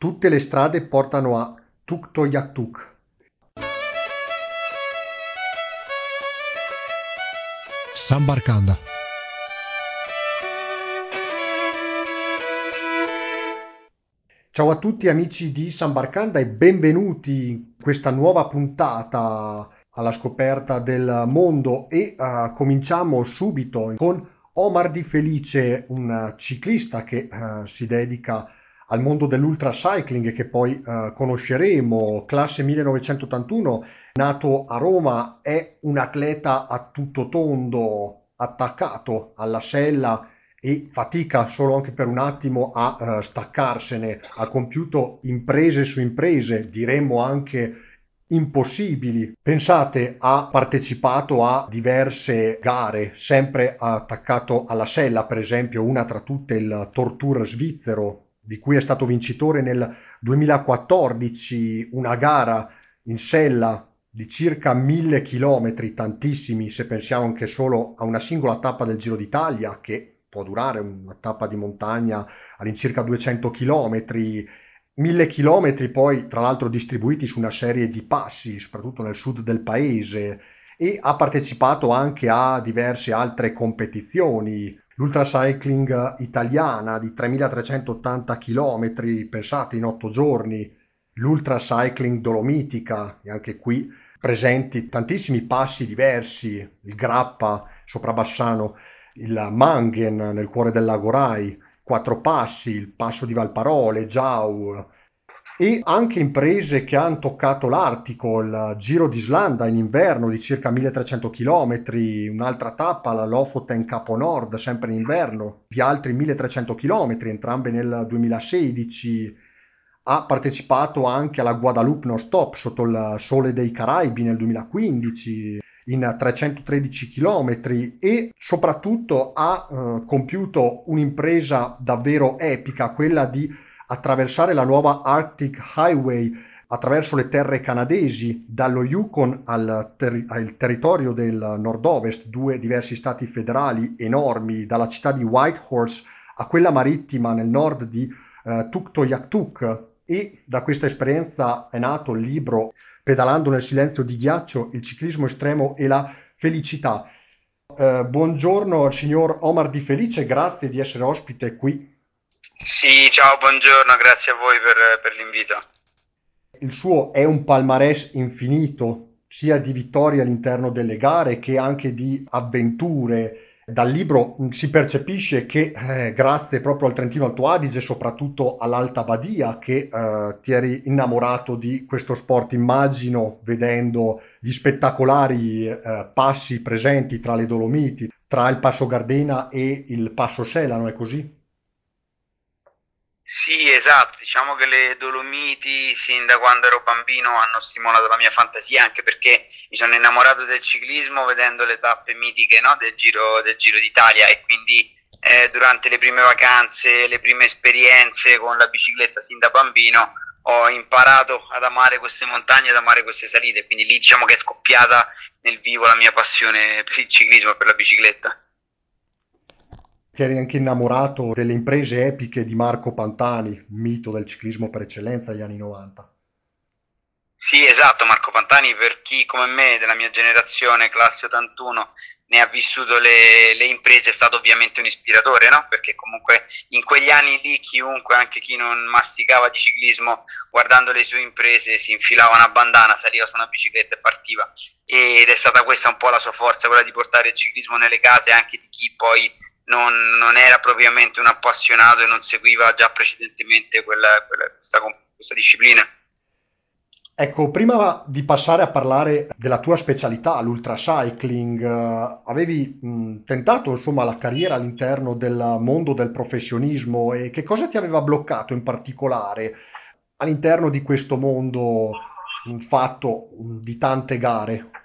Tutte le strade portano a Tuktoyaktuk. Sambarkanda. Ciao a tutti amici di Sambarkanda e benvenuti in questa nuova puntata alla scoperta del mondo e uh, cominciamo subito con Omar Di Felice, un ciclista che uh, si dedica al mondo dell'ultracycling che poi uh, conosceremo, classe 1981, nato a Roma, è un atleta a tutto tondo, attaccato alla sella e fatica solo anche per un attimo a uh, staccarsene, ha compiuto imprese su imprese, diremmo anche impossibili. Pensate, ha partecipato a diverse gare, sempre attaccato alla sella, per esempio una tra tutte il Tortur svizzero, di cui è stato vincitore nel 2014, una gara in sella di circa mille chilometri, tantissimi se pensiamo anche solo a una singola tappa del Giro d'Italia che può durare una tappa di montagna all'incirca 200 chilometri, mille chilometri poi tra l'altro distribuiti su una serie di passi, soprattutto nel sud del paese e ha partecipato anche a diverse altre competizioni, l'ultracycling italiana di 3380 km, pensate in otto giorni, l'ultracycling dolomitica, e anche qui presenti tantissimi passi diversi, il Grappa sopra Bassano, il Mangen nel cuore del lago Rai, quattro passi, il passo di Valparole, Giau, e anche imprese che hanno toccato l'Artico, il Giro d'Islanda in inverno di circa 1300 km, un'altra tappa, la Lofoten Capo Nord, sempre in inverno, di altri 1300 km, entrambe nel 2016. Ha partecipato anche alla Guadalupe Non Stop sotto il sole dei Caraibi nel 2015 in 313 km e soprattutto ha eh, compiuto un'impresa davvero epica, quella di attraversare la nuova Arctic Highway attraverso le terre canadesi, dallo Yukon al, ter- al, territorio del nord-ovest, due diversi stati federali enormi, dalla città di Whitehorse a quella marittima nel nord di uh, Tuktoyaktuk. E da questa esperienza è nato il libro Pedalando nel silenzio di ghiaccio, il ciclismo estremo e la felicità. Uh, buongiorno signor Omar Di Felice, grazie di essere ospite qui sì, ciao, buongiorno, grazie a voi per, per l'invito. Il suo è un palmarès infinito, sia di vittorie all'interno delle gare che anche di avventure. Dal libro si percepisce che eh, grazie proprio al Trentino Alto Adige, soprattutto all'Alta Badia, che eh, ti eri innamorato di questo sport, immagino, vedendo gli spettacolari eh, passi presenti tra le Dolomiti, tra il Passo Gardena e il Passo Selano, è così? Sì, esatto, diciamo che le Dolomiti sin da quando ero bambino hanno stimolato la mia fantasia anche perché mi sono innamorato del ciclismo vedendo le tappe mitiche no, del, Giro, del Giro d'Italia e quindi eh, durante le prime vacanze, le prime esperienze con la bicicletta sin da bambino ho imparato ad amare queste montagne, ad amare queste salite, quindi lì diciamo che è scoppiata nel vivo la mia passione per il ciclismo e per la bicicletta ti eri anche innamorato delle imprese epiche di Marco Pantani, mito del ciclismo per eccellenza degli anni 90. Sì, esatto, Marco Pantani per chi come me della mia generazione, classe 81, ne ha vissuto le, le, imprese è stato ovviamente un ispiratore, no? Perché comunque in quegli anni lì chiunque, anche chi non masticava di ciclismo, guardando le sue imprese si infilava una bandana, saliva su una bicicletta e partiva. Ed è stata questa un po' la sua forza, quella di portare il ciclismo nelle case anche di chi poi non, non, era propriamente un appassionato e non seguiva già precedentemente quella, quella, questa, questa, disciplina. Ecco, prima di passare a parlare della tua specialità, l'ultracycling, uh, avevi mh, tentato insomma la carriera all'interno del mondo del professionismo e che cosa ti aveva bloccato in particolare all'interno di questo mondo fatto di tante gare?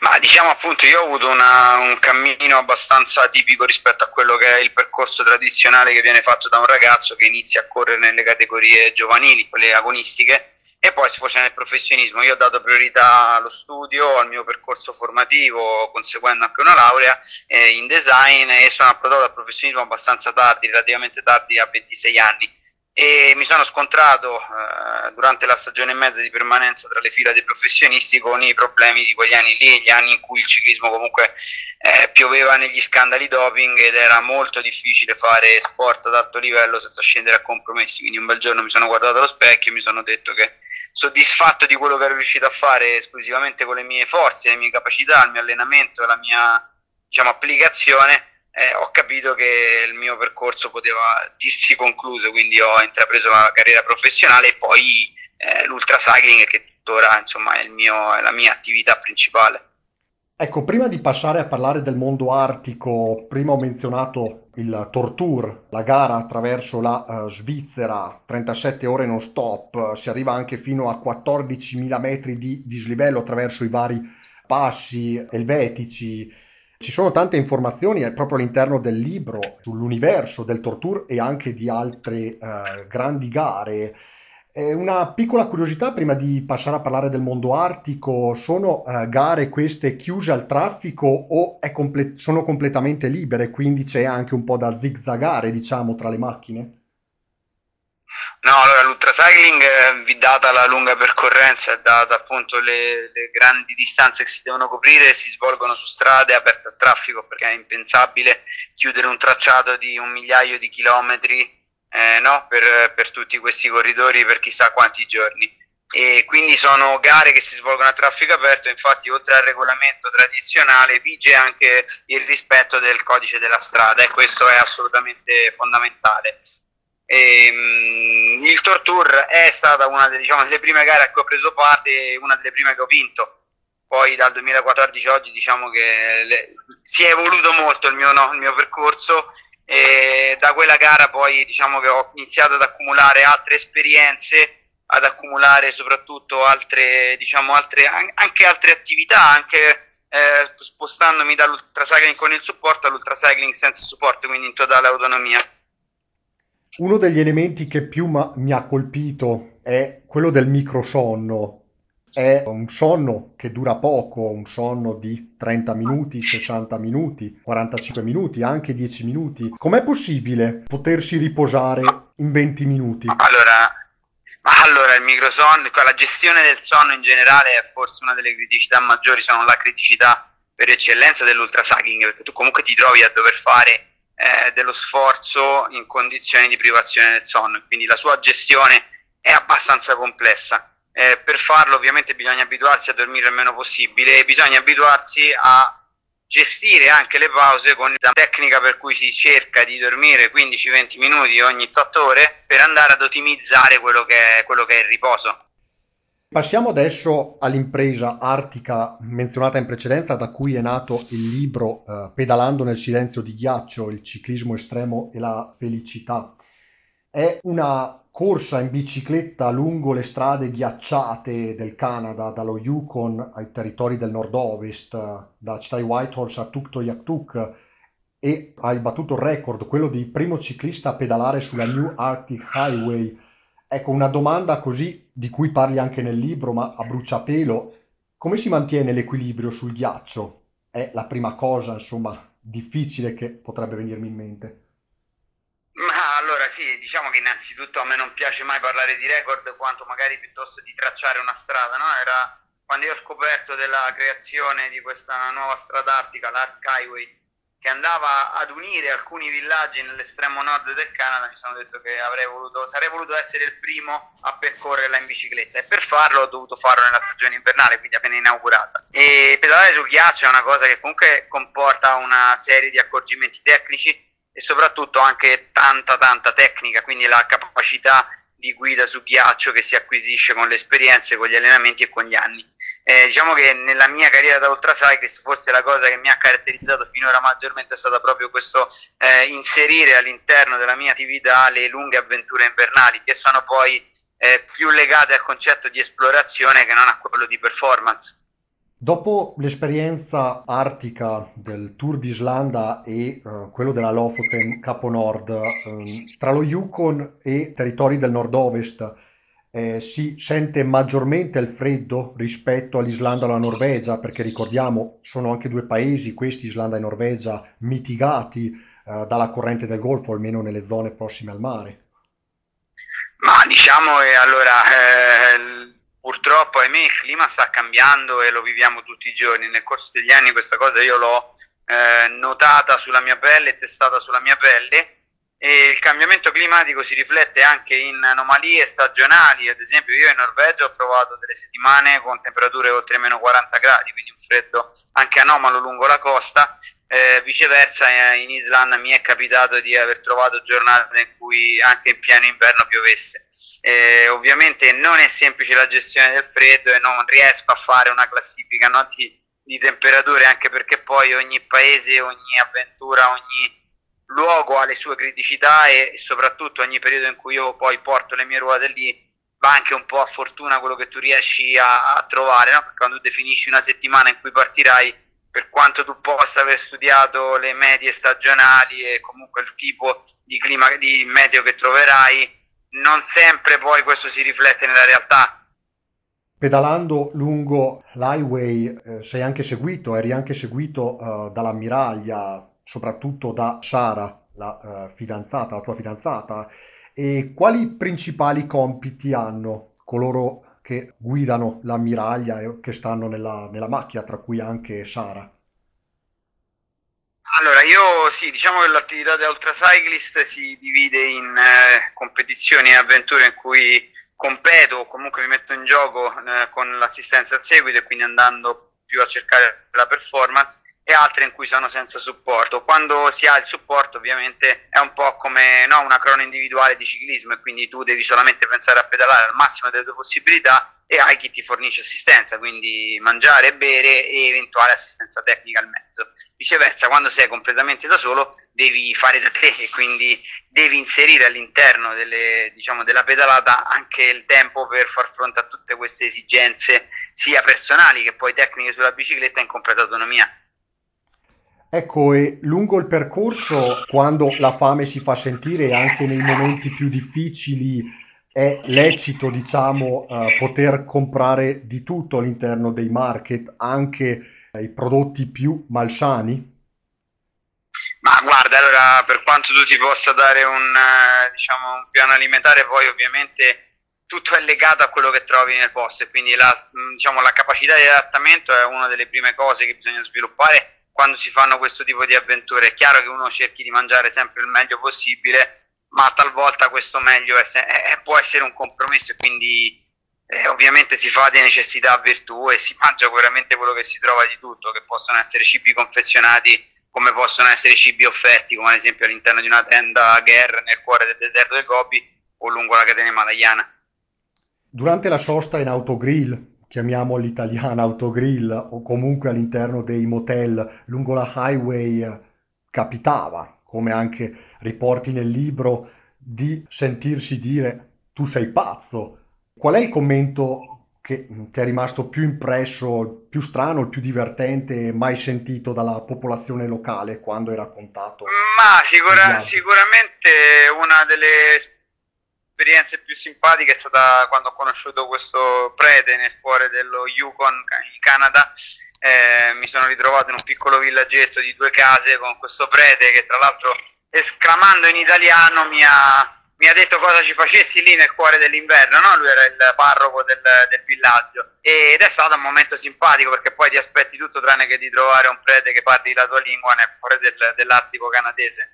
Ma diciamo appunto, io ho avuto una, un cammino abbastanza tipico rispetto a quello che è il percorso tradizionale che viene fatto da un ragazzo che inizia a correre nelle categorie giovanili, quelle agonistiche, e poi sfocia nel professionismo. Io ho dato priorità allo studio, al mio percorso formativo, conseguendo anche una laurea eh, in design e sono approdato al professionismo abbastanza tardi, relativamente tardi, a 26 anni e mi sono scontrato eh, durante la stagione e mezza di permanenza tra le fila dei professionisti con i problemi di quegli anni lì, gli anni in cui il ciclismo comunque eh, pioveva negli scandali doping ed era molto difficile fare sport ad alto livello senza scendere a compromessi, quindi un bel giorno mi sono guardato allo specchio e mi sono detto che soddisfatto di quello che ero riuscito a fare esclusivamente con le mie forze, le mie capacità, il mio allenamento, la mia diciamo, applicazione, eh, ho capito che il mio percorso poteva dirsi concluso, quindi ho intrapreso la carriera professionale e poi eh, l'ultra cycling che tuttora insomma, è, mio, è la mia attività principale. Ecco, prima di passare a parlare del mondo artico, prima ho menzionato il Tortur, la gara attraverso la uh, Svizzera, 37 ore non stop, si arriva anche fino a 14.000 metri di dislivello attraverso i vari passi elvetici, ci sono tante informazioni eh, proprio all'interno del libro sull'universo del Tortur e anche di altre eh, grandi gare. Una piccola curiosità prima di passare a parlare del mondo artico, sono eh, gare queste chiuse al traffico o comple- sono completamente libere, quindi c'è anche un po' da zigzagare, diciamo, tra le macchine? No, allora l'ultracycling, eh, data la lunga percorrenza e data appunto le, le, grandi distanze che si devono coprire, si svolgono su strade aperte al traffico perché è impensabile chiudere un tracciato di un migliaio di chilometri eh, no, per, per tutti questi corridori per chissà quanti giorni. E quindi sono gare che si svolgono a traffico aperto, infatti oltre al regolamento tradizionale vige anche il rispetto del codice della strada e questo è assolutamente fondamentale. E, ehm, il Tour Tour è stata una delle, diciamo, delle, prime gare a cui ho preso parte e una delle prime che ho vinto. Poi dal 2014 a oggi diciamo che le, si è evoluto molto il mio, no, il mio percorso e da quella gara poi diciamo che ho iniziato ad accumulare altre esperienze, ad accumulare soprattutto altre, diciamo, altre, anche altre attività, anche eh, spostandomi dall'ultracycling con il supporto all'ultracycling senza supporto, quindi in totale autonomia. Uno degli elementi che più ma- mi ha colpito è quello del microsonno. È un sonno che dura poco, un sonno di 30 minuti, 60 minuti, 45 minuti, anche 10 minuti. Com'è possibile potersi riposare in 20 minuti? Allora, allora il microsonno, la gestione del sonno in generale è forse una delle criticità maggiori, sono la criticità per eccellenza dell'ultracycling, perché tu comunque ti trovi a dover fare eh, dello sforzo in condizioni di privazione del sonno, quindi la sua gestione è abbastanza complessa. Eh, per farlo ovviamente bisogna abituarsi a dormire il meno possibile e bisogna abituarsi a gestire anche le pause con la tecnica per cui si cerca di dormire 15-20 minuti ogni 8 ore per andare ad ottimizzare quello che è, quello che è il riposo. Passiamo adesso all'impresa artica menzionata in precedenza, da cui è nato il libro eh, Pedalando nel silenzio di ghiaccio, il ciclismo estremo e la felicità. È una corsa in bicicletta lungo le strade ghiacciate del Canada, dallo Yukon ai territori del nord-ovest, da città di Whitehorse a Tuktoyaktuk, e hai battuto il record, quello di primo ciclista a pedalare sulla New Arctic Highway Ecco, una domanda così, di cui parli anche nel libro, ma a bruciapelo, come si mantiene l'equilibrio sul ghiaccio? È la prima cosa, insomma, difficile che potrebbe venirmi in mente. Ma allora sì, diciamo che innanzitutto a me non piace mai parlare di record quanto magari piuttosto di tracciare una strada, no? Era quando io ho scoperto della creazione di questa nuova strada artica, l'Art Highway, che andava ad unire alcuni villaggi nell'estremo nord del Canada, mi sono detto che avrei voluto, sarei voluto essere il primo a percorrerla in bicicletta e per farlo ho dovuto farlo nella stagione invernale, quindi appena inaugurata. E pedalare sul ghiaccio è una cosa che comunque comporta una serie di accorgimenti tecnici e soprattutto anche tanta tanta tecnica, quindi la capacità di guida su ghiaccio che si acquisisce con le esperienze, con gli allenamenti e con gli anni. Eh, diciamo che nella mia carriera da ultracyclist forse la cosa che mi ha caratterizzato finora maggiormente è stata proprio questo eh, inserire all'interno della mia attività le lunghe avventure invernali che sono poi eh, più legate al concetto di esplorazione che non a quello di performance. Dopo l'esperienza artica del Tour d'Islanda e uh, quello della Lofoten Capo Nord, um, tra lo Yukon e territori del nord-ovest eh, si sente maggiormente il freddo rispetto all'Islanda o alla Norvegia, perché ricordiamo sono anche due paesi, questi Islanda e Norvegia, mitigati uh, dalla corrente del Golfo, almeno nelle zone prossime al mare. Diciamo che allora eh, purtroppo ahimè il clima sta cambiando e lo viviamo tutti i giorni. Nel corso degli anni questa cosa io l'ho eh, notata sulla mia pelle, testata sulla mia pelle e il cambiamento climatico si riflette anche in anomalie stagionali, ad esempio io in Norvegia ho provato delle settimane con temperature oltre meno 40 gradi, quindi un freddo anche anomalo lungo la costa, eh, viceversa eh, in Islanda mi è capitato di aver trovato giornate in cui anche in pieno inverno piovesse. Eh, ovviamente non è semplice la gestione del freddo e non riesco a fare una classifica no, di, di temperature anche perché poi ogni paese, ogni avventura, ogni luogo ha le sue criticità e, soprattutto ogni periodo in cui io poi porto le mie ruote lì va anche un po' a fortuna quello che tu riesci a, a trovare, no? quando definisci una settimana in cui partirai, per quanto tu possa aver studiato le medie stagionali e comunque il tipo di clima di meteo che troverai, non sempre poi questo si riflette nella realtà. Pedalando lungo l'highway eh, sei anche seguito, eri anche seguito eh, dall'ammiraglia soprattutto da Sara, la uh, fidanzata, la tua fidanzata, e quali principali compiti hanno coloro che guidano l'ammiraglia e che stanno nella, nella macchina, tra cui anche Sara? Allora, io sì, diciamo che l'attività da ultracyclist si divide in eh, competizioni e avventure in cui competo o comunque mi metto in gioco eh, con l'assistenza al seguito e quindi andando più a cercare la performance e altre in cui sono senza supporto. Quando si ha il supporto ovviamente è un po' come no, una crono individuale di ciclismo e quindi tu devi solamente pensare a pedalare al massimo delle tue possibilità e hai chi ti fornisce assistenza, quindi mangiare, bere e eventuale assistenza tecnica al mezzo. Viceversa, quando sei completamente da solo devi fare da te e quindi devi inserire all'interno delle, diciamo, della pedalata anche il tempo per far fronte a tutte queste esigenze sia personali che poi tecniche sulla bicicletta in completa autonomia. Ecco, e lungo il percorso, quando la fame si fa sentire anche nei momenti più difficili, è lecito, diciamo, eh, poter comprare di tutto all'interno dei market, anche eh, i prodotti più malsani? Ma guarda, allora, per quanto tu ti possa dare un, eh, diciamo, un piano alimentare, poi ovviamente tutto è legato a quello che trovi nel posto e quindi la, diciamo, la capacità di adattamento è una delle prime cose che bisogna sviluppare quando si fanno questo tipo di avventure. È chiaro che uno cerchi di mangiare sempre il meglio possibile, ma talvolta questo meglio è, è, può essere un compromesso e quindi eh, ovviamente si fa di necessità a virtù e si mangia veramente quello che si trova di tutto, che possono essere cibi confezionati come possono essere cibi offerti, come ad esempio all'interno di una tenda Ger nel cuore del deserto del Gobi o lungo la catena himalayana. Durante la sosta in autogrill chiamiamo l'italiana autogrill o comunque all'interno dei motel lungo la highway capitava, come anche riporti nel libro, di sentirsi dire tu sei pazzo. Qual è il commento che ti è rimasto più impresso, più strano, il più divertente mai sentito dalla popolazione locale quando hai raccontato? Ma sicura, sicuramente una delle esperienze più simpatiche è stata quando ho conosciuto questo prete nel cuore dello Yukon in Canada. Eh, mi sono ritrovato in un piccolo villaggetto di due case con questo prete che tra l'altro esclamando in italiano mi ha, mi ha detto cosa ci facessi lì nel cuore dell'inverno, no? lui era il parroco del, del, villaggio ed è stato un momento simpatico perché poi ti aspetti tutto tranne che di trovare un prete che parli la tua lingua nel cuore del, dell'Artico canadese.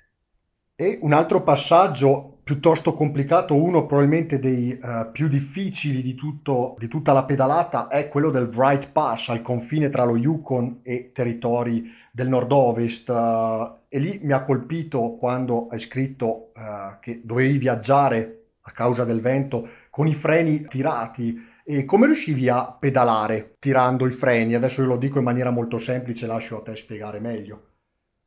E un altro passaggio piuttosto complicato, uno probabilmente dei uh, più difficili di, tutto, di, tutta la pedalata, è quello del Wright Pass al confine tra lo Yukon e territori del nord-ovest. Uh, e lì mi ha colpito quando hai scritto uh, che dovevi viaggiare a causa del vento con i freni tirati. E come riuscivi a pedalare tirando i freni? Adesso io lo dico in maniera molto semplice, lascio a te spiegare meglio.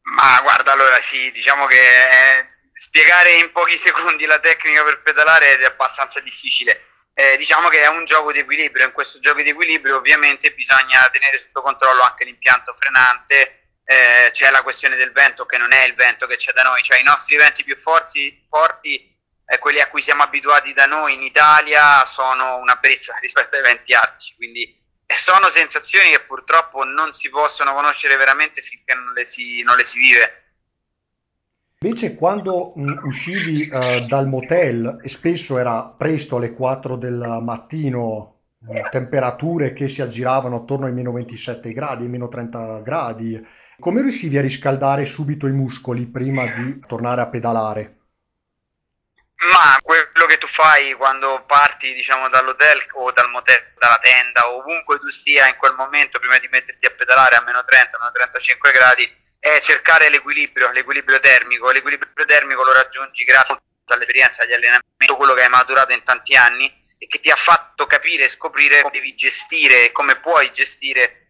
Ma guarda, allora sì, diciamo che eh, spiegare in pochi secondi la tecnica per pedalare è abbastanza difficile. Eh, diciamo che è un gioco di equilibrio, in questo gioco di equilibrio ovviamente bisogna tenere sotto controllo anche l'impianto frenante, eh, c'è la questione del vento che non è il vento che c'è da noi, cioè i nostri venti più forti, forti eh, quelli a cui siamo abituati da noi in Italia, sono una brezza rispetto ai venti artici, quindi sono sensazioni che purtroppo non si possono conoscere veramente finché non le si, non le si vive. Invece quando mh, uscivi eh, dal motel, e spesso era presto alle 4 del mattino, mh, temperature che si aggiravano attorno ai meno 27 gradi, ai meno 30 gradi, come riuscivi a riscaldare subito i muscoli prima di tornare a pedalare? Ma quello che tu fai quando parti, diciamo, dall'hotel o dal motel, dalla tenda, ovunque tu sia in quel momento, prima di metterti a pedalare a meno 30, meno 35 gradi, è cercare l'equilibrio, l'equilibrio termico. L'equilibrio termico lo raggiungi grazie all'esperienza di allenamento, quello che hai maturato in tanti anni e che ti ha fatto capire e scoprire come devi gestire e come puoi gestire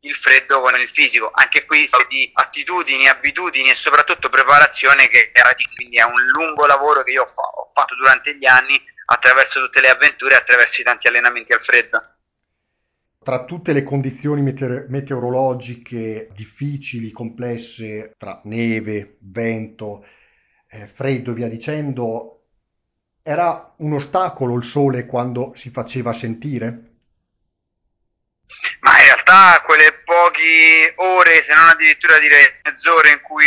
il freddo con il fisico. Anche qui di attitudini, abitudini e soprattutto preparazione che quindi è un lungo lavoro che io ho fatto durante gli anni attraverso tutte le avventure e attraverso i tanti allenamenti al freddo tra tutte le condizioni meteor- meteorologiche difficili, complesse, tra neve, vento, eh, freddo e via dicendo, era un ostacolo il sole quando si faceva sentire? Realtà quelle poche ore, se non addirittura direi mezz'ora in cui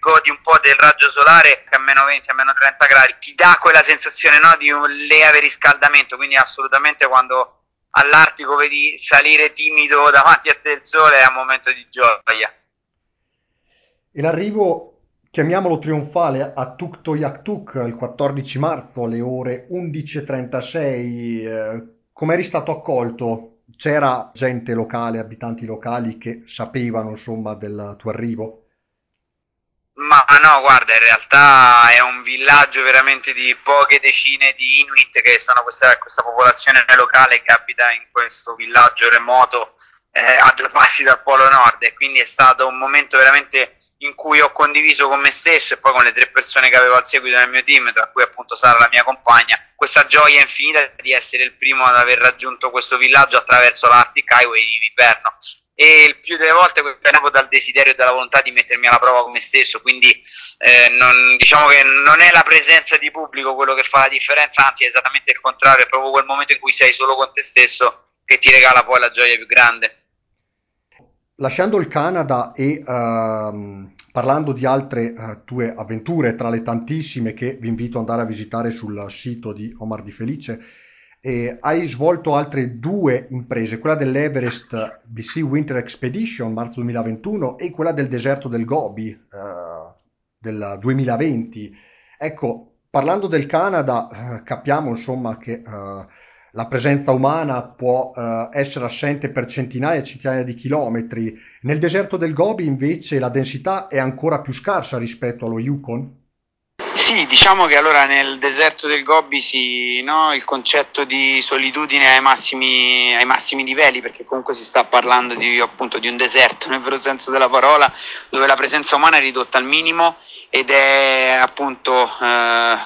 godi un po' del raggio solare a meno 20, a meno 30 gradi, ti dà quella sensazione no, di un leve riscaldamento, quindi assolutamente quando all'Artico vedi salire timido davanti a te il sole è un momento di gioia. E l'arrivo, chiamiamolo trionfale, a Tuktoyaktuk il 14 marzo alle ore 11.36, eh, come eri stato accolto? C'era gente locale, abitanti locali che sapevano insomma del tuo arrivo? Ma no, guarda, in realtà è un villaggio veramente di poche decine di Inuit che sono questa, questa popolazione locale che abita in questo villaggio remoto eh, a due passi dal Polo Nord e quindi è stato un momento veramente in cui ho condiviso con me stesso e poi con le tre persone che avevo al seguito nel mio team, tra cui appunto Sara, la mia compagna, questa gioia infinita di essere il primo ad aver raggiunto questo villaggio attraverso l'Arctic Highway in inverno e il più delle volte venivo dal desiderio e dalla volontà di mettermi alla prova con me stesso, quindi eh, non, diciamo che non è la presenza di pubblico quello che fa la differenza, anzi è esattamente il contrario, è proprio quel momento in cui sei solo con te stesso che ti regala poi la gioia più grande. Lasciando il Canada e uh, parlando di altre uh, tue avventure, tra le tantissime che vi invito ad andare a visitare sul sito di Omar Di Felice, eh, hai svolto altre due imprese, quella dell'Everest BC Winter Expedition marzo 2021 e quella del deserto del Gobi eh, del 2020. Ecco, parlando del Canada, eh, capiamo insomma che eh, la presenza umana può eh, essere assente per centinaia e centinaia di chilometri. Nel deserto del Gobi invece la densità è ancora più scarsa rispetto allo Yukon. Sì, diciamo che allora nel deserto del Gobi si, no, il concetto di solitudine ai massimi, ai massimi, livelli, perché comunque si sta parlando di, appunto, di un deserto nel vero senso della parola, dove la presenza umana è ridotta al minimo ed è appunto eh,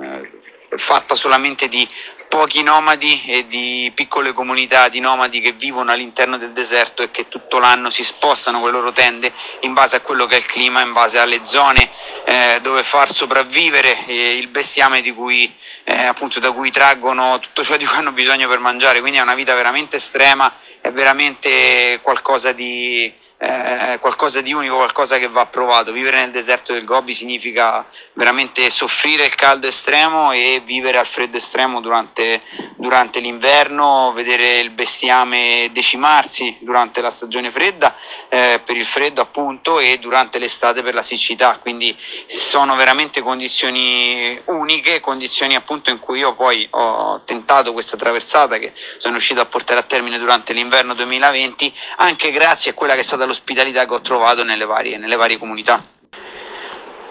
eh fatta solamente di pochi nomadi e di piccole comunità di nomadi che vivono all'interno del deserto e che tutto l'anno si spostano con le loro tende in base a quello che è il clima, in base alle zone eh, dove far sopravvivere eh, il bestiame di cui, eh, appunto, da cui traggono tutto ciò di cui hanno bisogno per mangiare. Quindi è una vita veramente estrema, è veramente qualcosa di eh, qualcosa di unico, qualcosa che va provato. Vivere nel deserto del Gobi significa veramente soffrire il caldo estremo e vivere al freddo estremo durante, durante l'inverno, vedere il bestiame decimarsi durante la stagione fredda eh, per il freddo appunto e durante l'estate per la siccità. Quindi sono veramente condizioni uniche, condizioni appunto in cui io poi ho tentato questa traversata che sono riuscito a portare a termine durante l'inverno 2020 anche grazie a quella che è stata dall'ospitalità che ho trovato nelle varie, nelle varie comunità.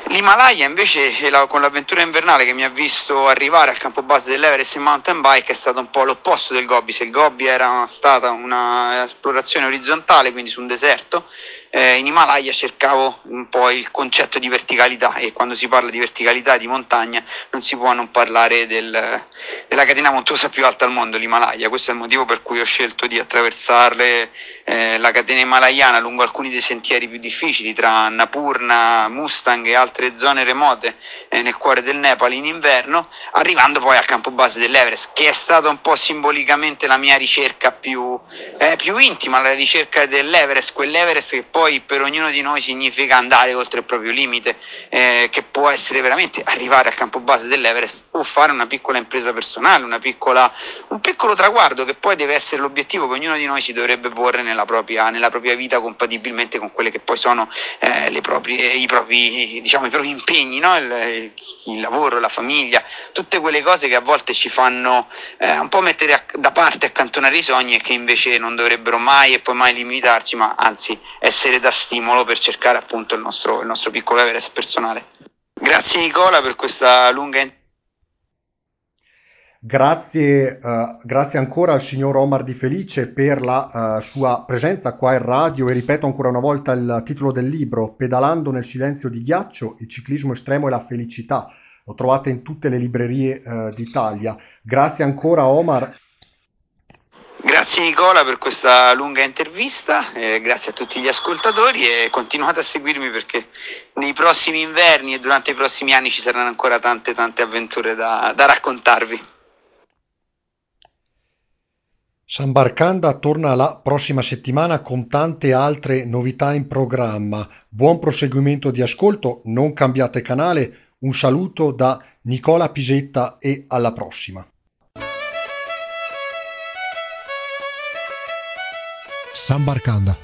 L'Himalaya invece con l'avventura invernale che mi ha visto arrivare al campo base dell'Everest in mountain bike è stato un po' l'opposto del Gobi, se il Gobi era stata un'esplorazione orizzontale, quindi su un deserto, eh, in Himalaya cercavo un po' il concetto di verticalità e quando si parla di verticalità di montagna non si può non parlare del, della catena montuosa più alta al mondo, l'Himalaya. Questo è il motivo per cui ho scelto di attraversare eh, la catena himalayana lungo alcuni dei sentieri più difficili tra Napurna, Mustang e altre zone remote eh, nel cuore del Nepal in inverno, arrivando poi al campo base dell'Everest, che è stata un po' simbolicamente la mia ricerca più, eh, più intima, la ricerca dell'Everest, quell'Everest che poi per ognuno di noi significa andare oltre il proprio limite, eh, che può essere veramente arrivare al campo base dell'Everest o fare una piccola impresa personale, piccola, un piccolo traguardo che poi deve essere l'obiettivo che ognuno di noi si dovrebbe porre nella propria, nella propria vita compatibilmente con quelle che poi sono eh, proprie, i, propri, diciamo, i, propri, impegni, no? il, il, lavoro, la famiglia, tutte quelle cose che a volte ci fanno eh, un po' mettere a, da parte, accantonare i sogni e che invece non dovrebbero mai e poi mai limitarci, ma anzi essere da stimolo per cercare appunto il nostro, il nostro piccolo Everest personale. Grazie Nicola per questa lunga intervista. Grazie, uh, grazie, ancora al signor Omar Di Felice per la uh, sua presenza qua in radio e ripeto ancora una volta il titolo del libro, Pedalando nel silenzio di ghiaccio, il ciclismo estremo e la felicità. Lo trovate in tutte le librerie uh, d'Italia. Grazie ancora Omar. Grazie Nicola per questa lunga intervista, eh, grazie a tutti gli ascoltatori e continuate a seguirmi perché nei prossimi inverni e durante i prossimi anni ci saranno ancora tante tante avventure da, da raccontarvi. Sambarcanda torna la prossima settimana con tante altre novità in programma. Buon proseguimento di ascolto, non cambiate canale. Un saluto da Nicola Pisetta e alla prossima. Sambarcanda